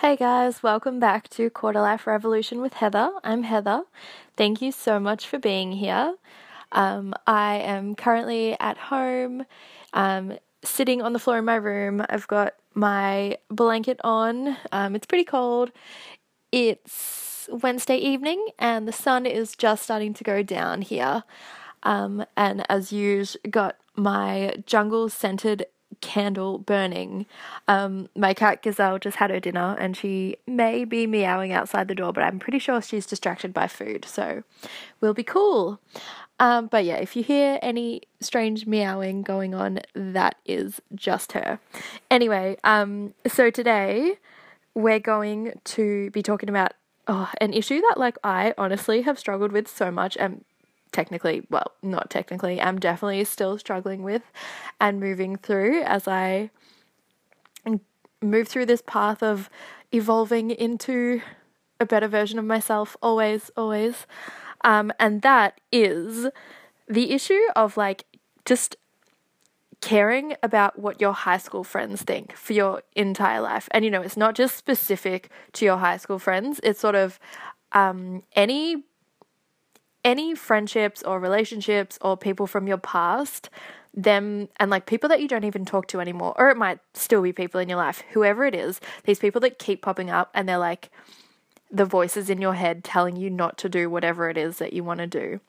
Hey guys, welcome back to Quarter Life Revolution with Heather. I'm Heather. Thank you so much for being here. Um, I am currently at home, um, sitting on the floor in my room. I've got my blanket on. Um, it's pretty cold. It's Wednesday evening, and the sun is just starting to go down here. Um, and as usual, got my jungle scented candle burning. Um, my cat Gazelle just had her dinner and she may be meowing outside the door, but I'm pretty sure she's distracted by food, so we'll be cool. Um, but yeah, if you hear any strange meowing going on, that is just her. Anyway, um, so today we're going to be talking about oh, an issue that like I honestly have struggled with so much and technically, well, not technically, I'm definitely still struggling with and moving through as I move through this path of evolving into a better version of myself, always, always. Um, and that is the issue of like just caring about what your high school friends think for your entire life. And you know, it's not just specific to your high school friends, it's sort of um, any any friendships or relationships or people from your past, them and like people that you don't even talk to anymore, or it might still be people in your life, whoever it is, these people that keep popping up and they're like the voices in your head telling you not to do whatever it is that you want to do.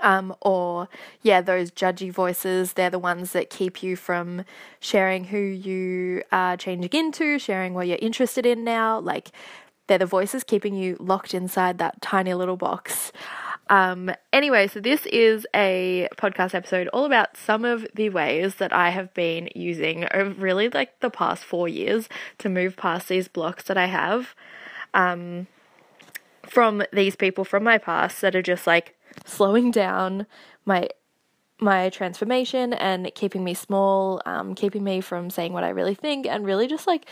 Um, or yeah, those judgy voices, they're the ones that keep you from sharing who you are changing into, sharing what you're interested in now. Like, they're the voices keeping you locked inside that tiny little box. Um, anyway, so this is a podcast episode all about some of the ways that I have been using over really like the past four years to move past these blocks that I have um, from these people from my past that are just like slowing down my my transformation and keeping me small, um, keeping me from saying what I really think, and really just like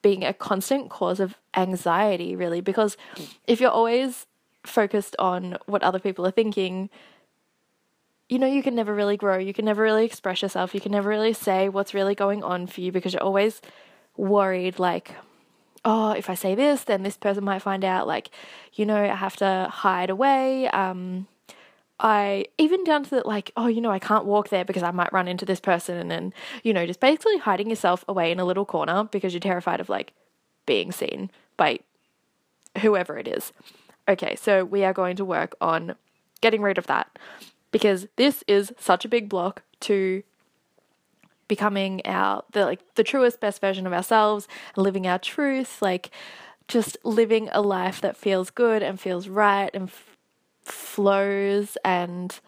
being a constant cause of anxiety, really. Because if you're always focused on what other people are thinking, you know, you can never really grow. You can never really express yourself. You can never really say what's really going on for you because you're always worried, like, oh, if I say this, then this person might find out. Like, you know, I have to hide away. Um, I even down to the like, oh, you know, I can't walk there because I might run into this person, and then you know, just basically hiding yourself away in a little corner because you're terrified of like being seen by whoever it is. Okay, so we are going to work on getting rid of that because this is such a big block to becoming our the like the truest best version of ourselves and living our truth like just living a life that feels good and feels right and f- flows and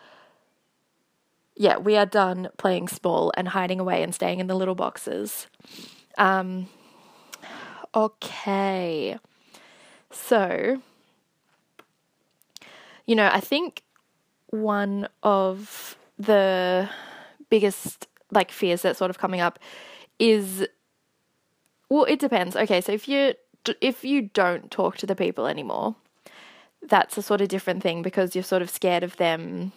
yeah we are done playing small and hiding away and staying in the little boxes. Um okay. So you know, I think one of the biggest like fears that's sort of coming up is well, it depends. Okay, so if you if you don't talk to the people anymore, that's a sort of different thing because you're sort of scared of them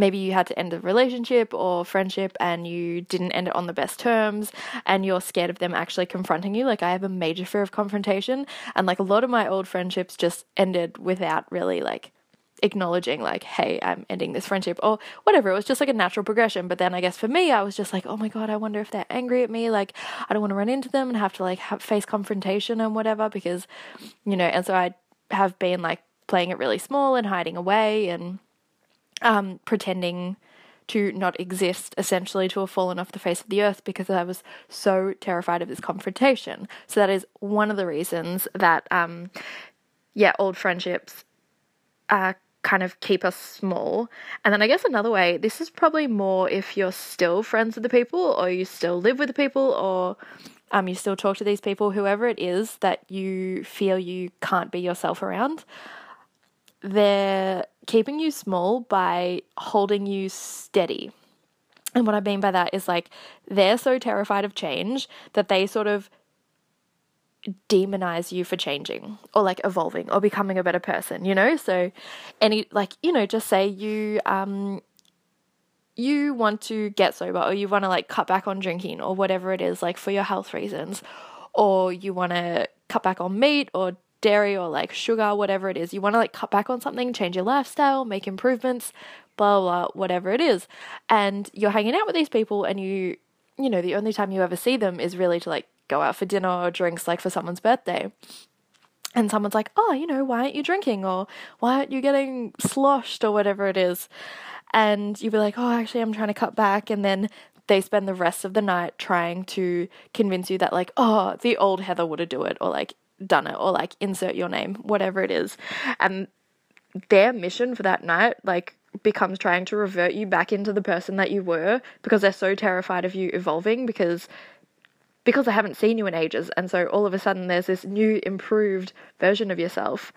maybe you had to end a relationship or friendship and you didn't end it on the best terms and you're scared of them actually confronting you. Like I have a major fear of confrontation. And like a lot of my old friendships just ended without really like acknowledging like hey i'm ending this friendship or whatever. It was just like a natural progression. But then i guess for me i was just like oh my god i wonder if they're angry at me. Like i don't want to run into them and have to like have, face confrontation and whatever because you know and so i have been like playing it really small and hiding away and um, pretending to not exist essentially to have fallen off the face of the earth because I was so terrified of this confrontation. So that is one of the reasons that, um, yeah, old friendships uh, kind of keep us small. And then I guess another way, this is probably more if you're still friends with the people or you still live with the people or um, you still talk to these people, whoever it is that you feel you can't be yourself around. They're keeping you small by holding you steady. And what I mean by that is like they're so terrified of change that they sort of demonize you for changing or like evolving or becoming a better person, you know? So any like, you know, just say you um you want to get sober or you want to like cut back on drinking or whatever it is like for your health reasons or you want to cut back on meat or dairy or like sugar, whatever it is. You want to like cut back on something, change your lifestyle, make improvements, blah, blah, blah, whatever it is. And you're hanging out with these people and you, you know, the only time you ever see them is really to like go out for dinner or drinks, like for someone's birthday. And someone's like, oh, you know, why aren't you drinking? Or why aren't you getting sloshed or whatever it is? And you'd be like, oh, actually, I'm trying to cut back. And then they spend the rest of the night trying to convince you that, like, oh, the old Heather would have do it, or like done it, or like insert your name, whatever it is. And their mission for that night, like, becomes trying to revert you back into the person that you were because they're so terrified of you evolving because because I haven't seen you in ages. And so all of a sudden there's this new improved version of yourself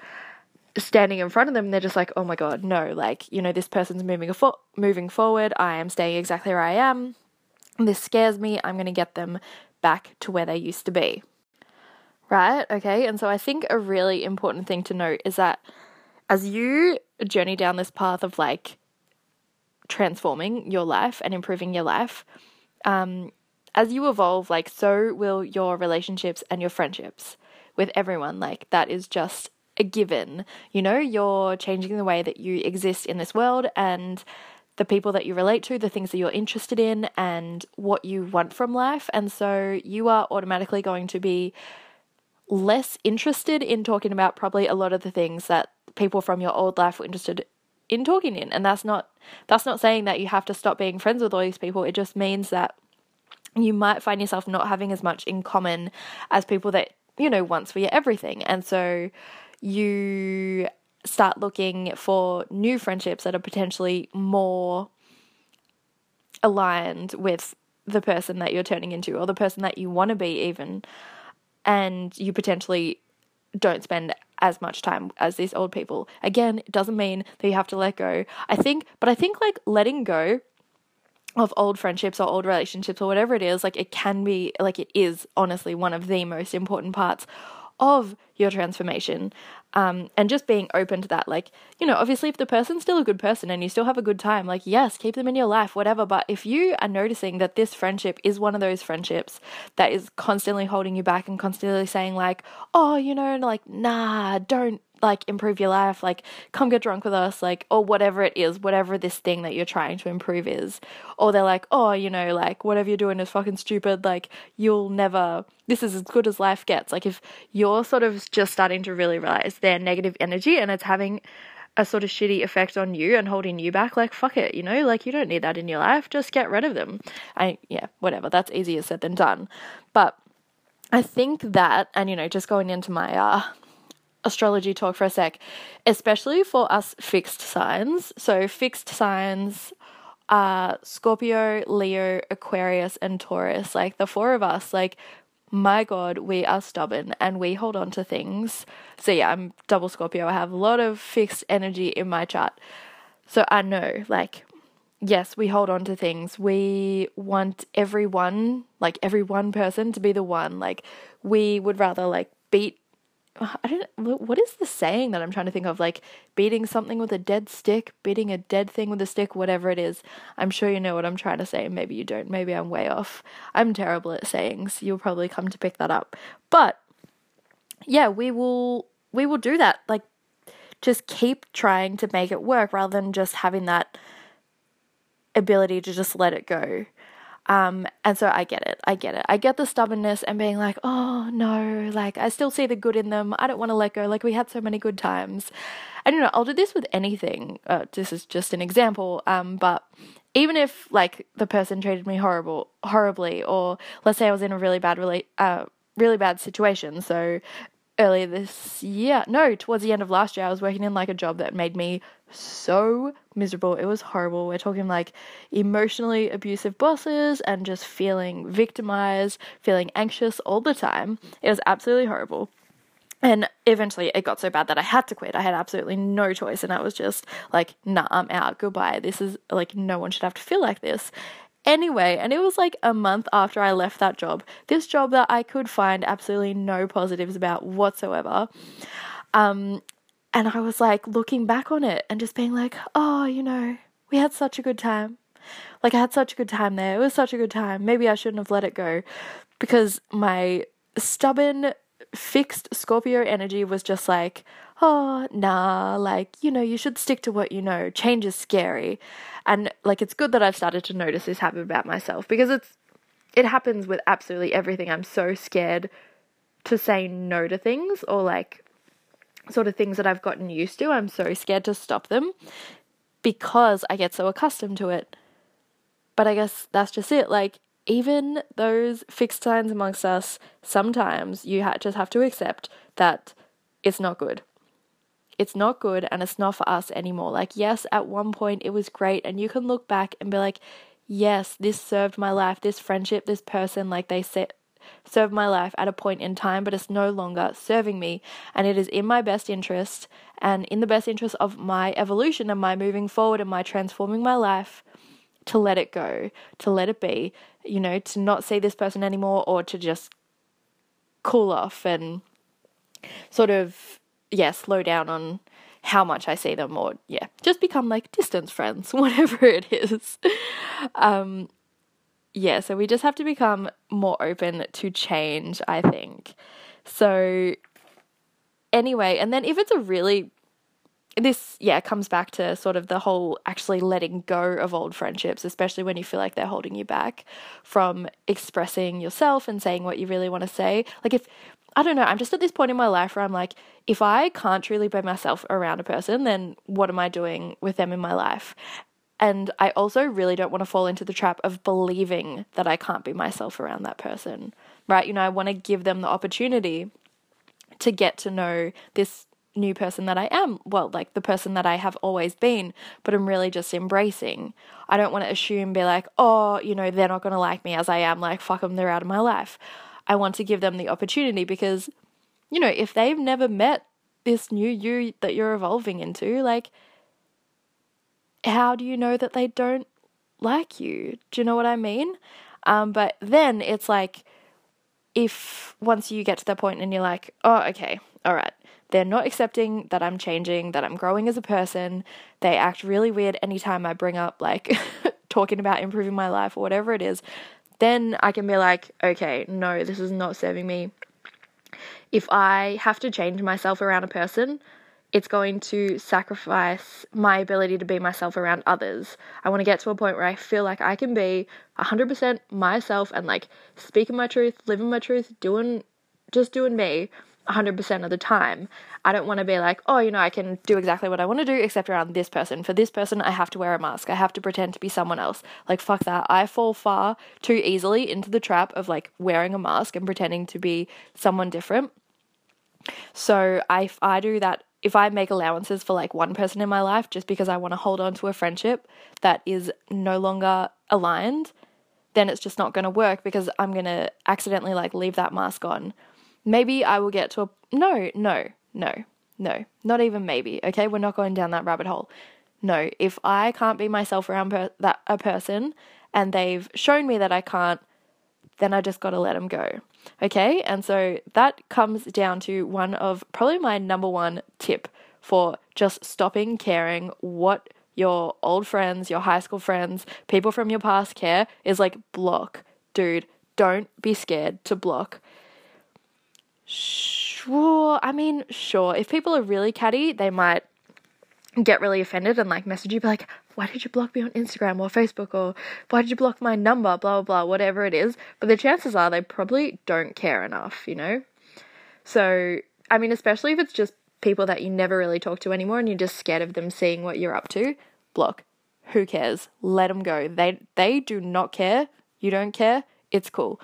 standing in front of them. They're just like oh my god no like you know this person's moving a fo- moving forward. I am staying exactly where I am. This scares me. I'm going to get them back to where they used to be right okay and so I think a really important thing to note is that as you journey down this path of like transforming your life and improving your life, um, as you evolve, like so will your relationships and your friendships with everyone. Like that is just a given. You know, you're changing the way that you exist in this world and the people that you relate to, the things that you're interested in, and what you want from life. And so you are automatically going to be less interested in talking about probably a lot of the things that people from your old life were interested in talking in. And that's not that's not saying that you have to stop being friends with all these people. It just means that you might find yourself not having as much in common as people that you know once were your everything. And so you start looking for new friendships that are potentially more aligned with the person that you're turning into or the person that you want to be even and you potentially don't spend as much time as these old people. Again, it doesn't mean that you have to let go. I think, but I think like letting go of old friendships or old relationships or whatever it is, like it can be, like it is honestly one of the most important parts of your transformation um, and just being open to that like you know obviously if the person's still a good person and you still have a good time like yes keep them in your life whatever. But if you are noticing that this friendship is one of those friendships that is constantly holding you back and constantly saying like oh you know like nah don't like improve your life, like come get drunk with us, like, or whatever it is, whatever this thing that you're trying to improve is. Or they're like, oh, you know, like whatever you're doing is fucking stupid, like you'll never, this is as good as life gets. Like if you're sort of just starting to really realize their negative energy and it's having a sort of shitty effect on you and holding you back, like fuck it, you know, like you don't need that in your life, just get rid of them. I, yeah, whatever, that's easier said than done. But I think that, and you know, just going into my uh, astrology talk for a sec, especially for us fixed signs. So, fixed signs are Scorpio, Leo, Aquarius, and Taurus. Like the four of us, like, my God, we are stubborn and we hold on to things. So, yeah, I'm double Scorpio. I have a lot of fixed energy in my chart. So, I know, like, yes, we hold on to things. We want everyone, like every one person to be the one. Like we would rather like beat I don't what is the saying that I'm trying to think of like beating something with a dead stick, beating a dead thing with a stick, whatever it is. I'm sure you know what I'm trying to say. Maybe you don't. Maybe I'm way off. I'm terrible at sayings. You'll probably come to pick that up. But yeah, we will we will do that. Like just keep trying to make it work rather than just having that ability to just let it go. Um, and so I get it. I get it. I get the stubbornness and being like, oh no, like I still see the good in them. I don't want to let go. Like we had so many good times. And you know, I'll do this with anything. Uh, this is just an example. Um, but even if like the person treated me horrible, horribly, or let's say I was in a really bad, really, uh, really bad situation. So earlier this year, no, towards the end of last year, I was working in like a job that made me so miserable. It was horrible. We're talking like emotionally abusive bosses and just feeling victimized, feeling anxious all the time. It was absolutely horrible. And eventually it got so bad that I had to quit. I had absolutely no choice. And I was just like, nah, I'm out. Goodbye. This is like, no one should have to feel like this. Anyway, and it was like a month after I left that job, this job that I could find absolutely no positives about whatsoever. Um, and I was like looking back on it and just being like, oh, you know, we had such a good time. Like, I had such a good time there. It was such a good time. Maybe I shouldn't have let it go because my stubborn, fixed Scorpio energy was just like, oh, nah, like, you know, you should stick to what you know. Change is scary. And like, it's good that I've started to notice this habit about myself because it's, it happens with absolutely everything. I'm so scared to say no to things or like sort of things that I've gotten used to. I'm so scared to stop them because I get so accustomed to it. But I guess that's just it. Like, even those fixed signs amongst us, sometimes you ha- just have to accept that it's not good. It's not good and it's not for us anymore. Like, yes, at one point it was great, and you can look back and be like, yes, this served my life, this friendship, this person, like they said, served my life at a point in time, but it's no longer serving me. And it is in my best interest and in the best interest of my evolution and my moving forward and my transforming my life to let it go, to let it be, you know, to not see this person anymore or to just cool off and sort of, yeah, slow down on how much I see them or, yeah, just become like distance friends, whatever it is. um, yeah, so we just have to become more open to change, I think. So, anyway, and then if it's a really this yeah comes back to sort of the whole actually letting go of old friendships especially when you feel like they're holding you back from expressing yourself and saying what you really want to say like if i don't know i'm just at this point in my life where i'm like if i can't truly be myself around a person then what am i doing with them in my life and i also really don't want to fall into the trap of believing that i can't be myself around that person right you know i want to give them the opportunity to get to know this new person that I am. Well, like the person that I have always been, but I'm really just embracing. I don't want to assume, be like, oh, you know, they're not going to like me as I am. Like, fuck them, they're out of my life. I want to give them the opportunity because, you know, if they've never met this new you that you're evolving into, like, how do you know that they don't like you? Do you know what I mean? Um, but then it's like, if once you get to that point and you're like, oh, okay, all right, they're not accepting that I'm changing, that I'm growing as a person. They act really weird anytime I bring up like talking about improving my life or whatever it is. Then I can be like, okay, no, this is not serving me. If I have to change myself around a person, it's going to sacrifice my ability to be myself around others. I want to get to a point where I feel like I can be 100% myself and like speaking my truth, living my truth, doing just doing me 100% of the time. I don't want to be like, oh, you know, I can do exactly what I want to do except around this person. For this person, I have to wear a mask. I have to pretend to be someone else. Like, fuck that. I fall far too easily into the trap of like wearing a mask and pretending to be someone different. So, I, I do that if I make allowances for like one person in my life just because I want to hold on to a friendship that is no longer aligned, then it's just not going to work because I'm going to accidentally like leave that mask on Maybe I will get to a. No, no, no, no. Not even maybe, okay? We're not going down that rabbit hole. No, if I can't be myself around per- that a person and they've shown me that I can't, then I just got to let them go. Okay? And so that comes down to one of probably my number one tip for just stopping caring what your old friends, your high school friends, people from your past care is like block. Dude, don't be scared to block Sure. I mean, sure. If people are really catty, they might get really offended and like message you, be like, why did you block me on Instagram or Facebook or why did you block my number, blah, blah, blah, whatever it is. But the chances are they probably don't care enough, you know? So, I mean, especially if it's just people that you never really talk to anymore and you're just scared of them seeing what you're up to, block. Who cares? Let them go. They they do not care. You don't care. It's cool.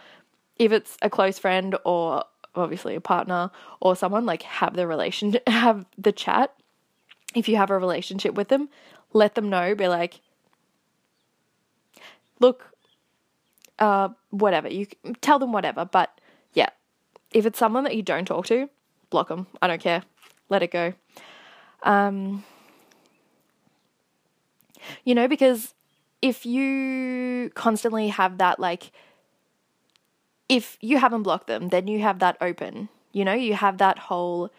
If it's a close friend or obviously a partner or someone like have the relation have the chat. If you have a relationship with them let them know be like look uh whatever you tell them whatever but yeah if it's someone that you don't talk to block them i don't care let it go. Um you know because if you constantly have that like if you haven't blocked them, then you have that open. You know, you have that whole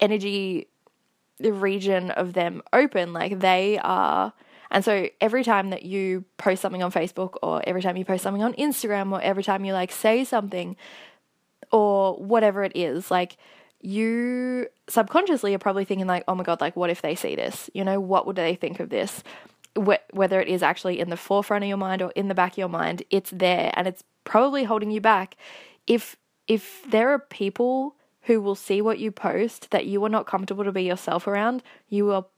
energy the region of them open. Like they are. And so every time that you post something on Facebook or every time you post something on Instagram or every time you like say something, or whatever it is. Like, you subconsciously are probably thinking, like, oh my God, like, what if they see this? You know, what would they think of this? Wh- whether it is actually in the forefront of your mind or in the back of your mind, it's there and it's probably holding you back. If if there are people who will see what you post that you are not comfortable to be yourself around, you will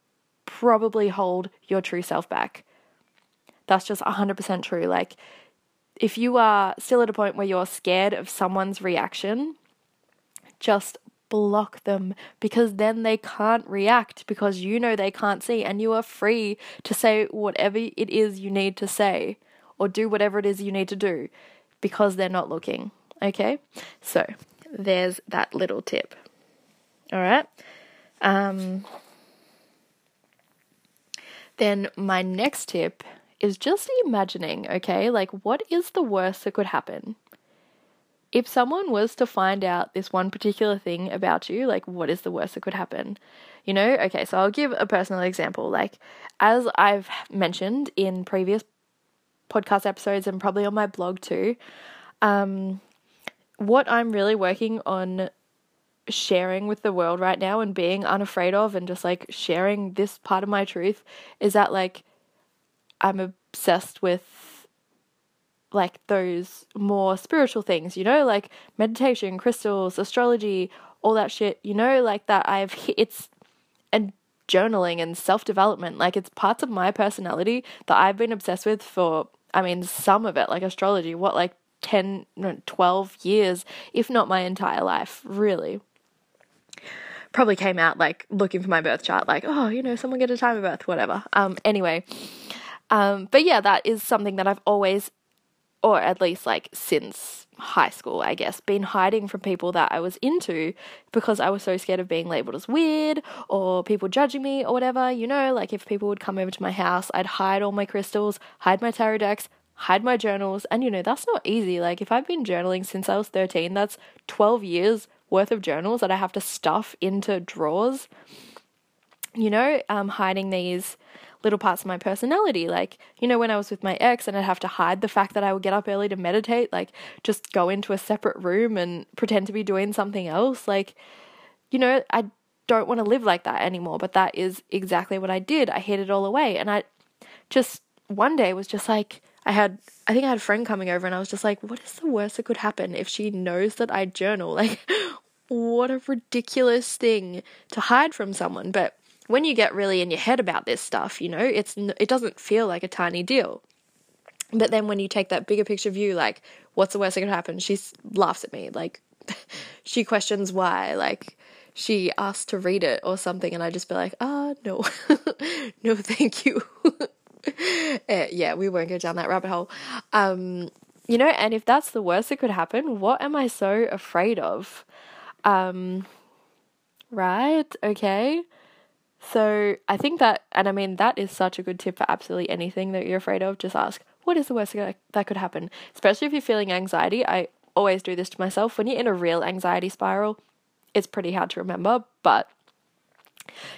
probably hold your true self back. That's just 100% true. Like, if you are still at a point where you're scared of someone's reaction, just block them because then they can't react because you know they can't see and you are free to say whatever it is you need to say or do whatever it is you need to do because they're not looking. Okay? So, there's that little tip. All right? Um, then my next tip is just imagining, okay? Like, what is the worst that could happen? If someone was to find out this one particular thing about you, like, what is the worst that could happen? You know, okay, so I'll give a personal example. Like, as I've mentioned in previous podcast episodes and probably on my blog too, um, what I'm really working on sharing with the world right now and being unafraid of and just like sharing this part of my truth is that like I'm obsessed with like those more spiritual things, you know, like meditation, crystals, astrology, all that shit, you know, like that I've it's and journaling and self-development, like it's parts of my personality that I've been obsessed with for I mean some of it like astrology, what like 10 no, 12 years, if not my entire life, really probably came out like looking for my birth chart, like, oh, you know, someone get a time of birth, whatever. Um, anyway, um, but yeah, that is something that I've always, or at least like since high school, I guess, been hiding from people that I was into because I was so scared of being labeled as weird or people judging me or whatever. You know, like if people would come over to my house, I'd hide all my crystals, hide my tarot decks, hide my journals. And you know, that's not easy. Like if I've been journaling since I was 13, that's 12 years worth of journals that I have to stuff into drawers. You know, um, hiding these little parts of my personality. Like, you know, when I was with my ex and I'd have to hide the fact that I would get up early to meditate, like, just go into a separate room and pretend to be doing something else. Like, you know, I don't want to live like that anymore. But that is exactly what I did. I hid it all away. And I just one day was just like, I had, I think I had a friend coming over and I was just like, what is the worst that could happen if she knows that I journal? Like, what a ridiculous thing to hide from someone. But when you get really in your head about this stuff, you know, it's, it doesn't feel like a tiny deal. But then when you take that bigger picture view, like, what's the worst that could happen? She laughs at me. Like, she questions why. Like, she asks to read it or something, and I just be like, ah, no, no, thank you. uh, yeah, we won't go down that rabbit hole. Um, you know, and if that's the worst that could happen, what am I so afraid of? Um, right? Okay. So I think that, and I mean, that is such a good tip for absolutely anything that you're afraid of. Just ask, what is the worst that could happen? Especially if you're feeling anxiety. I always do this to myself. When you're in a real anxiety spiral, it's pretty hard to remember, but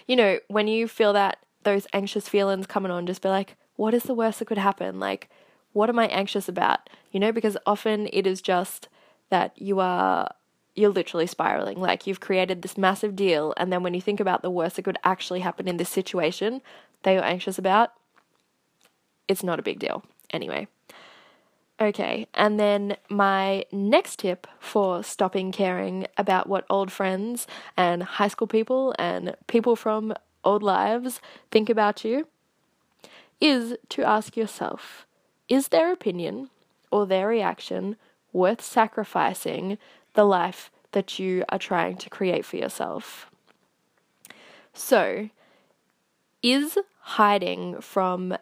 you know, when you feel that those anxious feelings coming on, just be like, what is the worst that could happen? Like, what am I anxious about? You know, because often it is just that you are you're literally spiraling. Like you've created this massive deal, and then when you think about the worst that could actually happen in this situation that you're anxious about, it's not a big deal. Anyway. Okay, and then my next tip for stopping caring about what old friends and high school people and people from old lives think about you is to ask yourself is their opinion or their reaction worth sacrificing the life that you are trying to create for yourself? So, is hiding from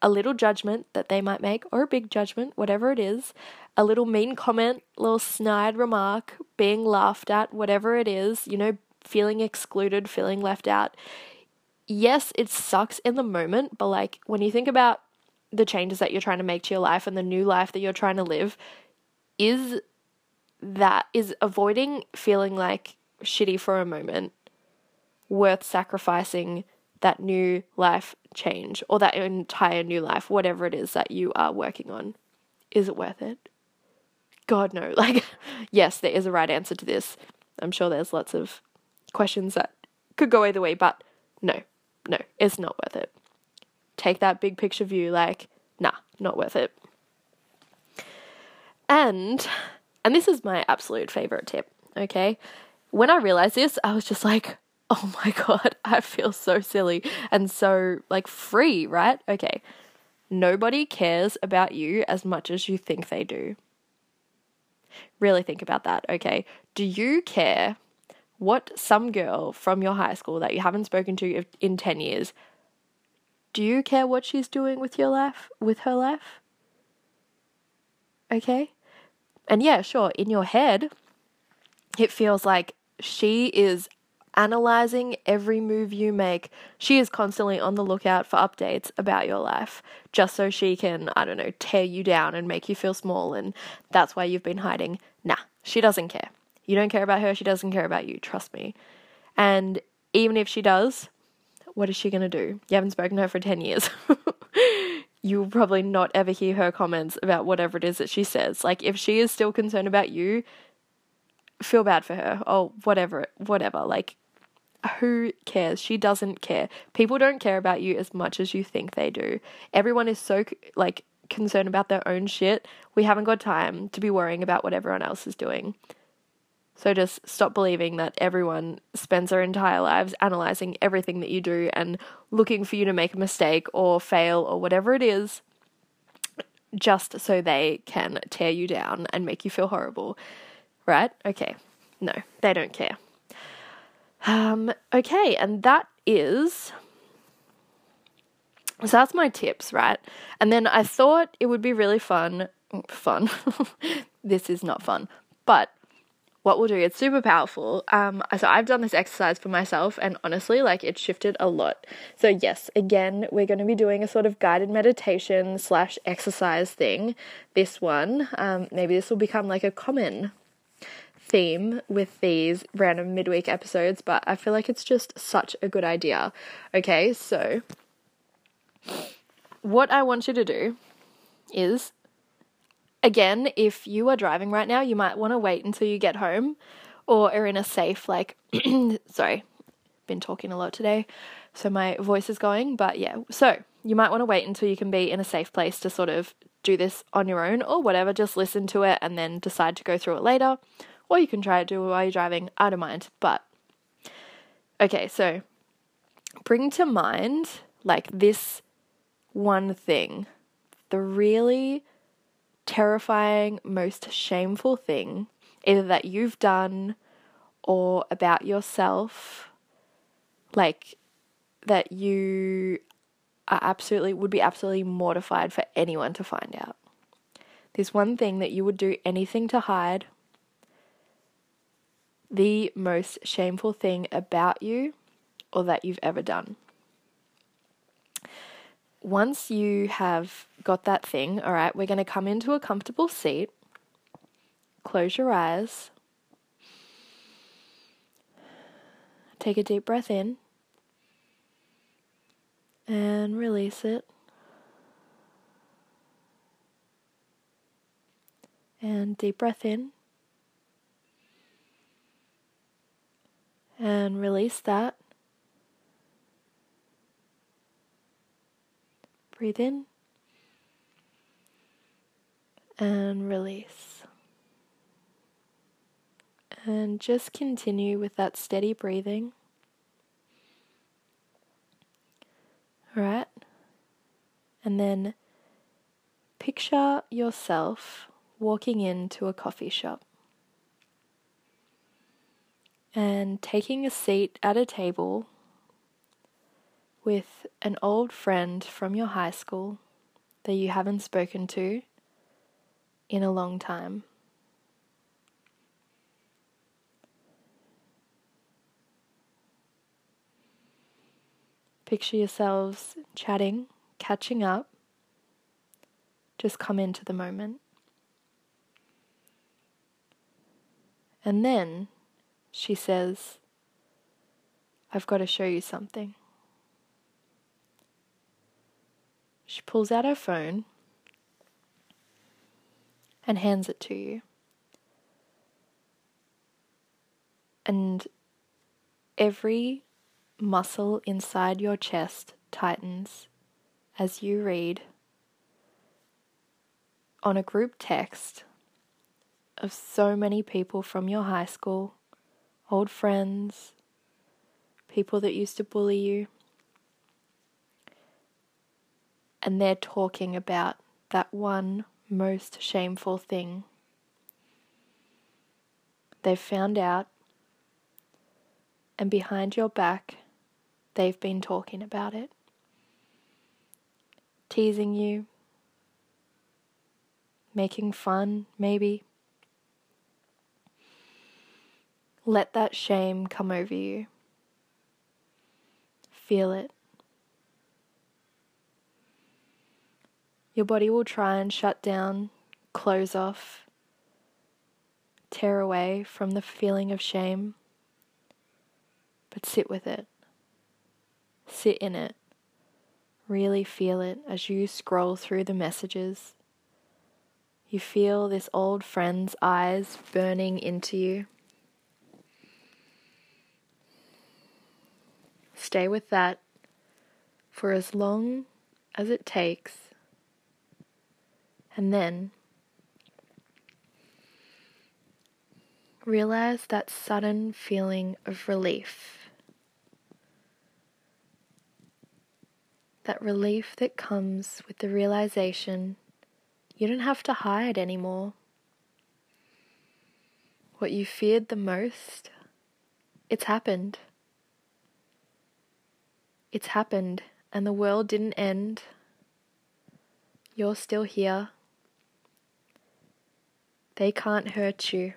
a little judgment that they might make, or a big judgment, whatever it is, a little mean comment, little snide remark, being laughed at, whatever it is, you know, feeling excluded, feeling left out, yes, it sucks in the moment, but like when you think about the changes that you're trying to make to your life and the new life that you're trying to live, is that is avoiding feeling like shitty for a moment worth sacrificing that new life change or that entire new life, whatever it is that you are working on? Is it worth it? God, no. Like, yes, there is a right answer to this. I'm sure there's lots of questions that could go either way, but no, no, it's not worth it. Take that big picture view, like, nah, not worth it. And, and this is my absolute favorite tip, okay? When I realized this, I was just like, oh my God, I feel so silly and so like free, right? Okay. Nobody cares about you as much as you think they do. Really think about that, okay? Do you care what some girl from your high school that you haven't spoken to in 10 years, do you care what she's doing with your life, with her life? Okay? And yeah, sure, in your head, it feels like she is analyzing every move you make. She is constantly on the lookout for updates about your life, just so she can, I don't know, tear you down and make you feel small, and that's why you've been hiding. Nah, she doesn't care. You don't care about her, she doesn't care about you, trust me. And even if she does, what is she going to do? You haven't spoken to her for 10 years. You'll probably not ever hear her comments about whatever it is that she says. Like, if she is still concerned about you, feel bad for her or whatever, whatever. Like, who cares? She doesn't care. People don't care about you as much as you think they do. Everyone is so, like, concerned about their own shit. We haven't got time to be worrying about what everyone else is doing. So just stop believing that everyone spends their entire lives analyzing everything that you do and looking for you to make a mistake or fail or whatever it is just so they can tear you down and make you feel horrible. Right? Okay. No, they don't care. Um, okay, and that is. So that's my tips, right? And then I thought it would be really fun. Fun. this is not fun. But what we'll do, it's super powerful. Um, so I've done this exercise for myself, and honestly, like it shifted a lot. So, yes, again, we're going to be doing a sort of guided meditation slash exercise thing. This one, um, maybe this will become like a common theme with these random midweek episodes, but I feel like it's just such a good idea. Okay, so what I want you to do is again, if you are driving right now, you might want to wait until you get home or are in a safe, like, sorry, been talking a lot today, so my voice is going, but yeah, so you might want to wait until you can be in a safe place to sort of do this on your own or whatever, just listen to it and then decide to go through it later or you can try it do it while you're driving. I don't mind. But okay, so bring to mind like this one thing, the really terrifying, most shameful thing, either that you've done or about yourself, like that you are absolutely would be absolutely mortified for anyone to find out. This one thing that you would do anything to hide the most shameful thing about you or that you've ever done. Once you have got that thing, all right, we're going to come into a comfortable seat. Close your eyes. Take a deep breath in and release it. And deep breath in and release that. Breathe in and release. And just continue with that steady breathing. All right. And then picture yourself walking into a coffee shop and taking a seat at a table with an old friend from your high school that you haven't spoken to in a long time. Picture yourselves chatting, catching up. Just come into the moment. And then she says, I've got to show you something. She pulls out her phone and hands it to you. And every muscle inside your chest tightens as you read on a group text of so many people from your high school, old friends, people that used to bully you. And they're talking about that one most shameful thing. They've found out, and behind your back, they've been talking about it, teasing you, making fun, maybe. Let that shame come over you. Feel it. Your body will try and shut down, close off, tear away from the feeling of shame. But sit with it. Sit in it. Really feel it as you scroll through the messages. You feel this old friend's eyes burning into you. Stay with that for as long as it takes. And then realize that sudden feeling of relief. That relief that comes with the realization you don't have to hide anymore. What you feared the most, it's happened. It's happened, and the world didn't end. You're still here. They can't hurt you.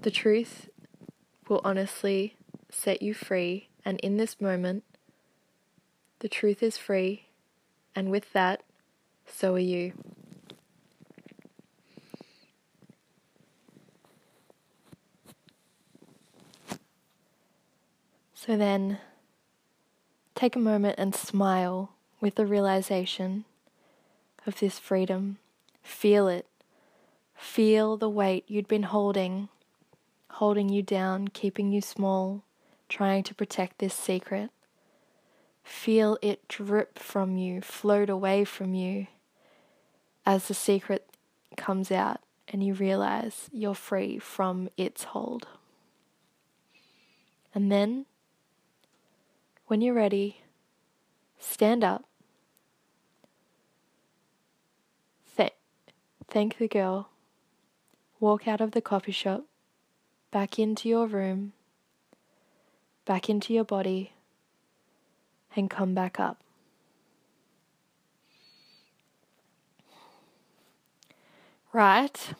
The truth will honestly set you free, and in this moment, the truth is free, and with that, so are you. So then, take a moment and smile with the realization of this freedom. Feel it. Feel the weight you'd been holding, holding you down, keeping you small, trying to protect this secret. Feel it drip from you, float away from you as the secret comes out and you realize you're free from its hold. And then when you're ready, stand up. Th- thank the girl. Walk out of the coffee shop, back into your room, back into your body, and come back up. Right?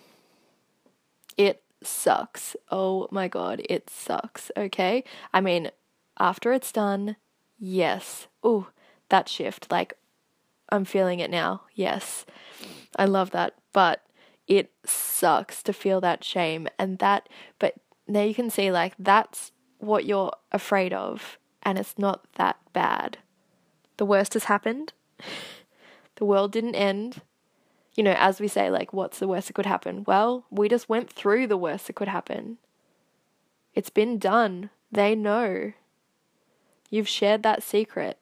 It sucks. Oh my god, it sucks, okay? I mean, after it's done, yes. Ooh, that shift. Like, I'm feeling it now. Yes. I love that. But it sucks to feel that shame. And that, but now you can see, like, that's what you're afraid of. And it's not that bad. The worst has happened. The world didn't end. You know, as we say, like, what's the worst that could happen? Well, we just went through the worst that could happen. It's been done. They know. You've shared that secret.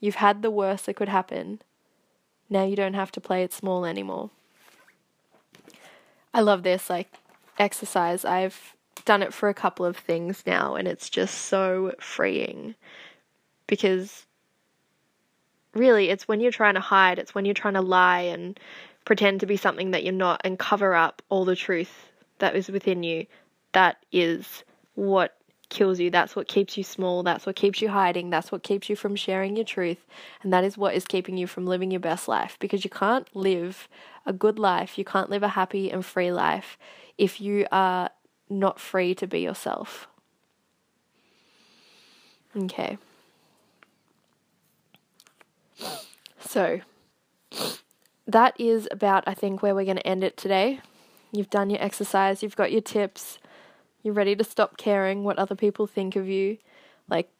You've had the worst that could happen. Now you don't have to play it small anymore. I love this, like, exercise. I've done it for a couple of things now, and it's just so freeing because really it's when you're trying to hide, it's when you're trying to lie and pretend to be something that you're not and cover up all the truth that is within you. That is what kills you. That's what keeps you small. That's what keeps you hiding. That's what keeps you from sharing your truth. And that is what is keeping you from living your best life because you can't live a good life. You can't live a happy and free life if you are not free to be yourself. Okay. So, that is about, I think, where we're going to end it today. You've done your exercise, you've got your tips, you're ready to stop caring what other people think of you. Like,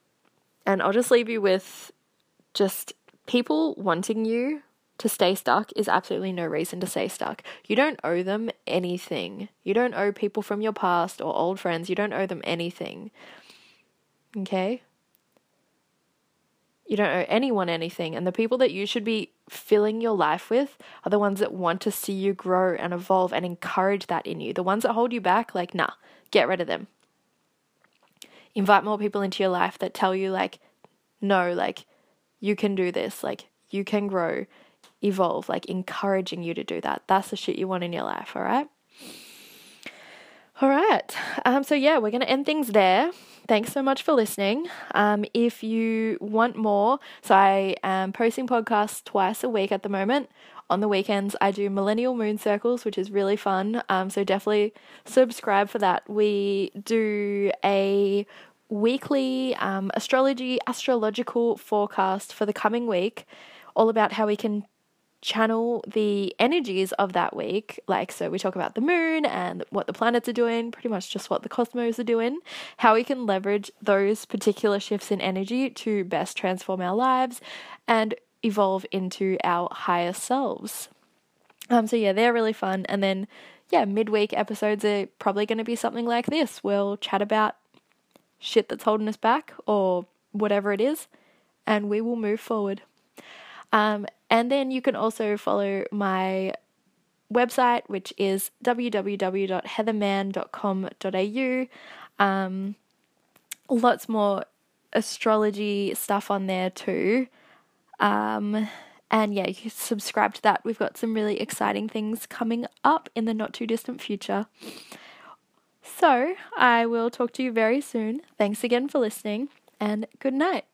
and I'll just leave you with just people wanting you to stay stuck is absolutely no reason to stay stuck. You don't owe them anything. You don't owe people from your past or old friends, you don't owe them anything. Okay? You don't owe anyone anything. And the people that you should be filling your life with are the ones that want to see you grow and evolve and encourage that in you. The ones that hold you back, like, nah, get rid of them. Invite more people into your life that tell you, like, no, like, you can do this, like, you can grow, evolve, like, encouraging you to do that. That's the shit you want in your life, all right? All right. Um, so, yeah, we're going to end things there. Thanks so much for listening. Um, if you want more, so I am posting podcasts twice a week at the moment. On the weekends, I do Millennial Moon Circles, which is really fun. Um, so, definitely subscribe for that. We do a weekly um, astrology, astrological forecast for the coming week, all about how we can channel the energies of that week. Like, so we talk about the moon and what the planets are doing, pretty much just what the cosmos are doing, how we can leverage those particular shifts in energy to best transform our lives and evolve into our higher selves. Um, so yeah, they're really fun. And then, yeah, midweek episodes are probably going to be something like this. We'll chat about shit that's holding us back or whatever it is, and we will move forward. Um, and then you can also follow my website, which is www.heatherman.com.au. Um, lots more astrology stuff on there too. Um, and yeah, you subscribe to that. We've got some really exciting things coming up in the not too distant future. So I will talk to you very soon. Thanks again for listening, and good night.